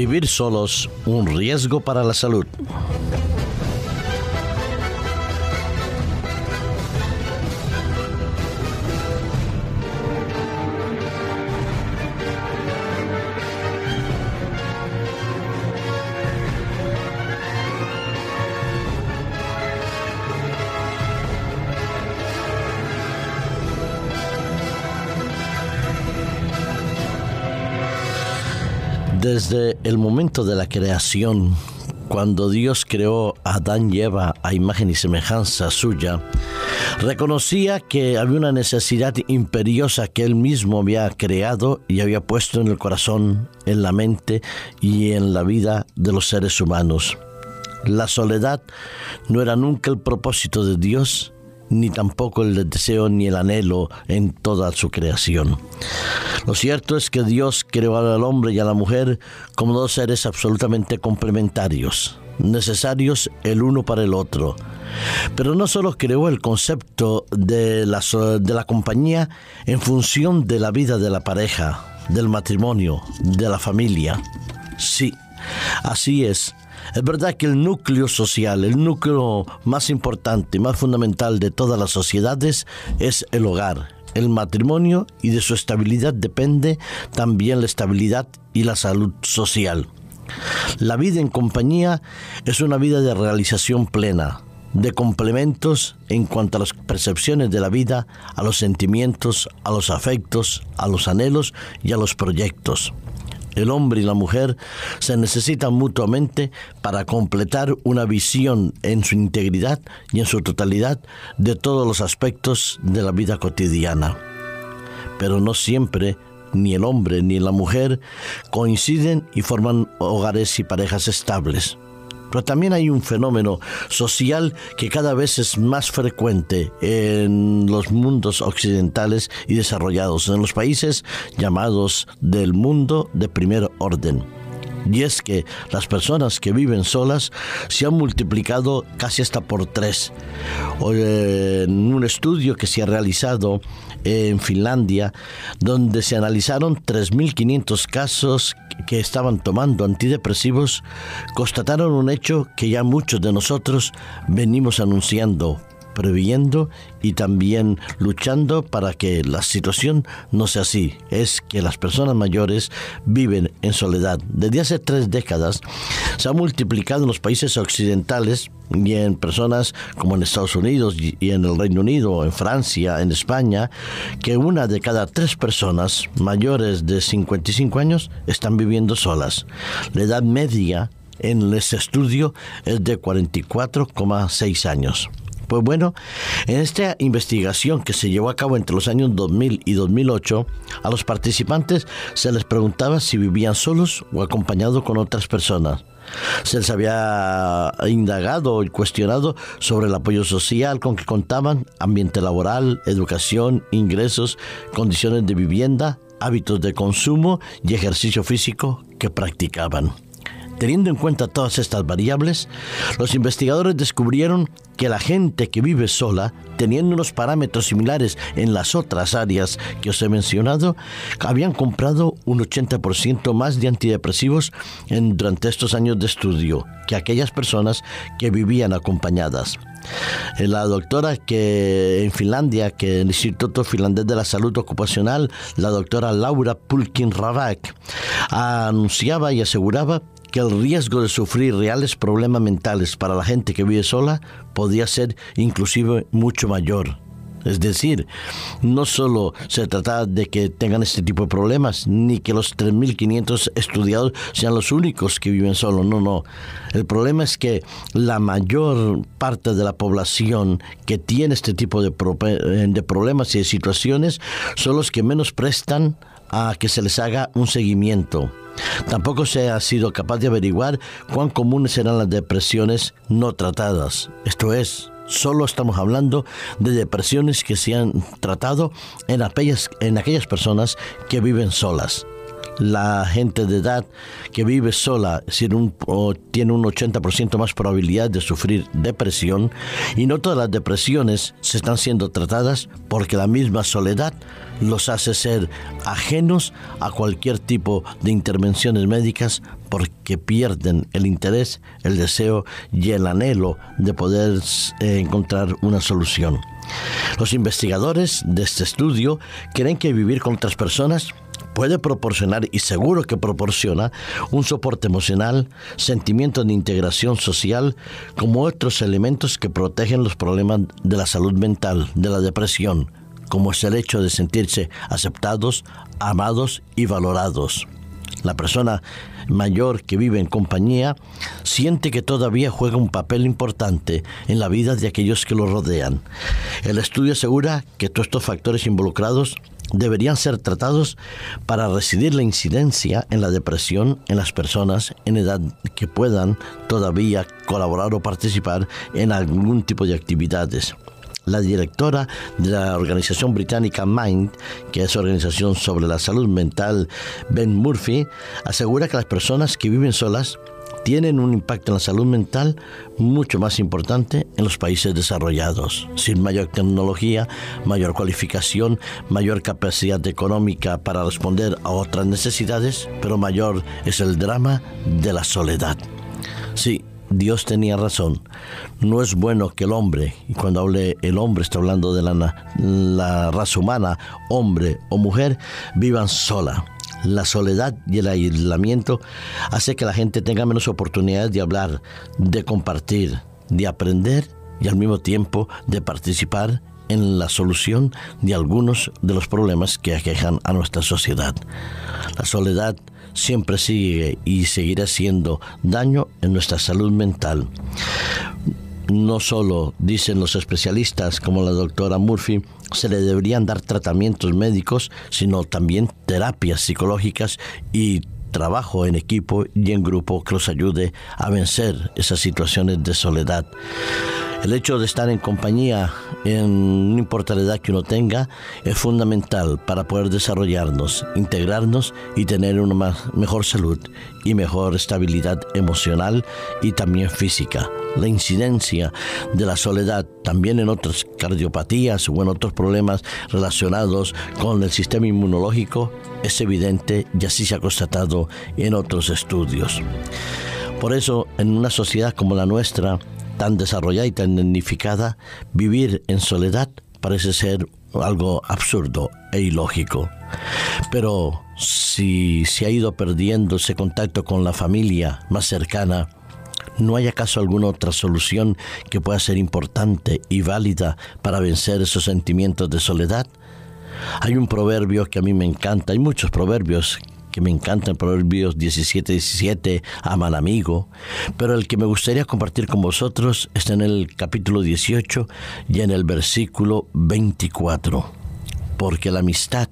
Vivir solos, un riesgo para la salud. Desde el momento de la creación, cuando Dios creó a Adán y Eva a imagen y semejanza suya, reconocía que había una necesidad imperiosa que él mismo había creado y había puesto en el corazón, en la mente y en la vida de los seres humanos. La soledad no era nunca el propósito de Dios, ni tampoco el deseo ni el anhelo en toda su creación. Lo cierto es que Dios creó al hombre y a la mujer como dos seres absolutamente complementarios, necesarios el uno para el otro. Pero no solo creó el concepto de la, de la compañía en función de la vida de la pareja, del matrimonio, de la familia. Sí, así es es verdad que el núcleo social, el núcleo más importante, más fundamental de todas las sociedades es el hogar, el matrimonio y de su estabilidad depende también la estabilidad y la salud social. La vida en compañía es una vida de realización plena, de complementos en cuanto a las percepciones de la vida, a los sentimientos, a los afectos, a los anhelos y a los proyectos el hombre y la mujer se necesitan mutuamente para completar una visión en su integridad y en su totalidad de todos los aspectos de la vida cotidiana. Pero no siempre ni el hombre ni la mujer coinciden y forman hogares y parejas estables. Pero también hay un fenómeno social que cada vez es más frecuente en los mundos occidentales y desarrollados, en los países llamados del mundo de primer orden. Y es que las personas que viven solas se han multiplicado casi hasta por tres. En un estudio que se ha realizado en Finlandia, donde se analizaron 3.500 casos que estaban tomando antidepresivos, constataron un hecho que ya muchos de nosotros venimos anunciando previendo y también luchando para que la situación no sea así. Es que las personas mayores viven en soledad. Desde hace tres décadas se ha multiplicado en los países occidentales y en personas como en Estados Unidos y en el Reino Unido, en Francia, en España, que una de cada tres personas mayores de 55 años están viviendo solas. La edad media en ese estudio es de 44,6 años. Pues bueno, en esta investigación que se llevó a cabo entre los años 2000 y 2008, a los participantes se les preguntaba si vivían solos o acompañados con otras personas. Se les había indagado y cuestionado sobre el apoyo social con que contaban, ambiente laboral, educación, ingresos, condiciones de vivienda, hábitos de consumo y ejercicio físico que practicaban. Teniendo en cuenta todas estas variables, los investigadores descubrieron que la gente que vive sola, teniendo unos parámetros similares en las otras áreas que os he mencionado, habían comprado un 80% más de antidepresivos durante estos años de estudio que aquellas personas que vivían acompañadas. La doctora que en Finlandia, que el Instituto Finlandés de la Salud Ocupacional, la doctora Laura Pulkin Ravak, anunciaba y aseguraba que el riesgo de sufrir reales problemas mentales para la gente que vive sola podía ser inclusive mucho mayor. Es decir, no solo se trata de que tengan este tipo de problemas, ni que los 3.500 estudiados sean los únicos que viven solos, no, no. El problema es que la mayor parte de la población que tiene este tipo de, de problemas y de situaciones son los que menos prestan a que se les haga un seguimiento. Tampoco se ha sido capaz de averiguar cuán comunes serán las depresiones no tratadas. Esto es, solo estamos hablando de depresiones que se han tratado en aquellas, en aquellas personas que viven solas la gente de edad que vive sola tiene un 80% más probabilidad de sufrir depresión y no todas las depresiones se están siendo tratadas porque la misma soledad los hace ser ajenos a cualquier tipo de intervenciones médicas porque pierden el interés, el deseo y el anhelo de poder eh, encontrar una solución. Los investigadores de este estudio creen que vivir con otras personas puede proporcionar, y seguro que proporciona, un soporte emocional, sentimiento de integración social, como otros elementos que protegen los problemas de la salud mental, de la depresión, como es el hecho de sentirse aceptados, amados y valorados. La persona mayor que vive en compañía siente que todavía juega un papel importante en la vida de aquellos que lo rodean. El estudio asegura que todos estos factores involucrados deberían ser tratados para residir la incidencia en la depresión en las personas en edad que puedan todavía colaborar o participar en algún tipo de actividades. La directora de la organización británica Mind, que es organización sobre la salud mental, Ben Murphy, asegura que las personas que viven solas tienen un impacto en la salud mental mucho más importante en los países desarrollados, sin mayor tecnología, mayor cualificación, mayor capacidad económica para responder a otras necesidades, pero mayor es el drama de la soledad. Sí, Dios tenía razón. No es bueno que el hombre, y cuando hable el hombre está hablando de la, la raza humana, hombre o mujer, vivan sola la soledad y el aislamiento hace que la gente tenga menos oportunidades de hablar, de compartir, de aprender y al mismo tiempo de participar en la solución de algunos de los problemas que aquejan a nuestra sociedad. La soledad siempre sigue y seguirá siendo daño en nuestra salud mental no solo, dicen los especialistas como la doctora Murphy, se le deberían dar tratamientos médicos, sino también terapias psicológicas y trabajo en equipo y en grupo que los ayude a vencer esas situaciones de soledad. El hecho de estar en compañía, en, no importa la edad que uno tenga, es fundamental para poder desarrollarnos, integrarnos y tener una mejor salud y mejor estabilidad emocional y también física. La incidencia de la soledad también en otras cardiopatías o en otros problemas relacionados con el sistema inmunológico es evidente y así se ha constatado en otros estudios. Por eso, en una sociedad como la nuestra, tan desarrollada y tan dignificada, vivir en soledad parece ser algo absurdo e ilógico. Pero si se ha ido perdiendo ese contacto con la familia más cercana, ¿no hay acaso alguna otra solución que pueda ser importante y válida para vencer esos sentimientos de soledad? Hay un proverbio que a mí me encanta, hay muchos proverbios que me encantan, Proverbios 17, 17, aman amigo, pero el que me gustaría compartir con vosotros está en el capítulo 18 y en el versículo 24, porque la amistad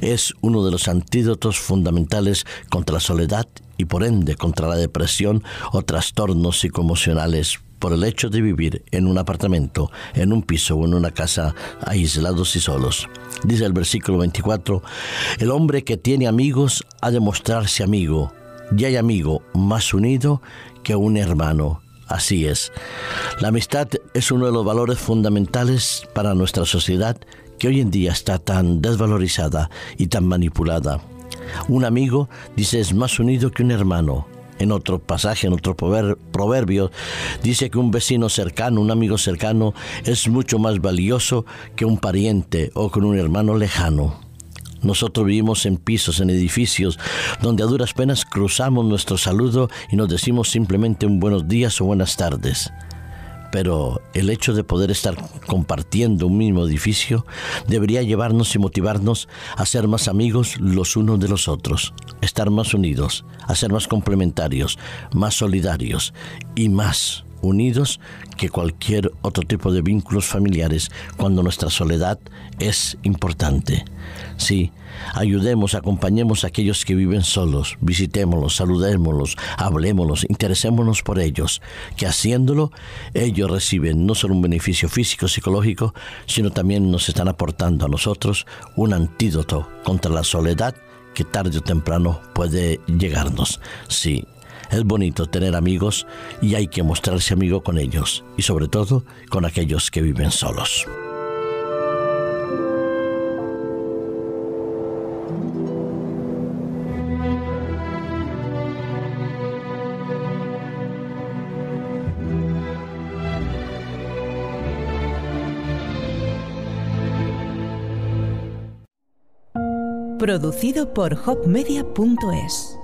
es uno de los antídotos fundamentales contra la soledad y por ende contra la depresión o trastornos psicoemocionales por el hecho de vivir en un apartamento, en un piso o en una casa aislados y solos. Dice el versículo 24, el hombre que tiene amigos ha de mostrarse amigo, y hay amigo más unido que un hermano. Así es. La amistad es uno de los valores fundamentales para nuestra sociedad que hoy en día está tan desvalorizada y tan manipulada. Un amigo, dice, es más unido que un hermano en otro pasaje, en otro proverbio, dice que un vecino cercano, un amigo cercano, es mucho más valioso que un pariente o con un hermano lejano. Nosotros vivimos en pisos, en edificios, donde a duras penas cruzamos nuestro saludo y nos decimos simplemente un buenos días o buenas tardes pero el hecho de poder estar compartiendo un mismo edificio debería llevarnos y motivarnos a ser más amigos los unos de los otros, estar más unidos, a ser más complementarios, más solidarios y más unidos que cualquier otro tipo de vínculos familiares cuando nuestra soledad es importante. Sí, ayudemos, acompañemos a aquellos que viven solos, visitémoslos, saludémoslos, hablémoslos, interesémonos por ellos, que haciéndolo ellos reciben no solo un beneficio físico, psicológico, sino también nos están aportando a nosotros un antídoto contra la soledad que tarde o temprano puede llegarnos. Sí, es bonito tener amigos y hay que mostrarse amigo con ellos y sobre todo con aquellos que viven solos. Producido por hopmedia.es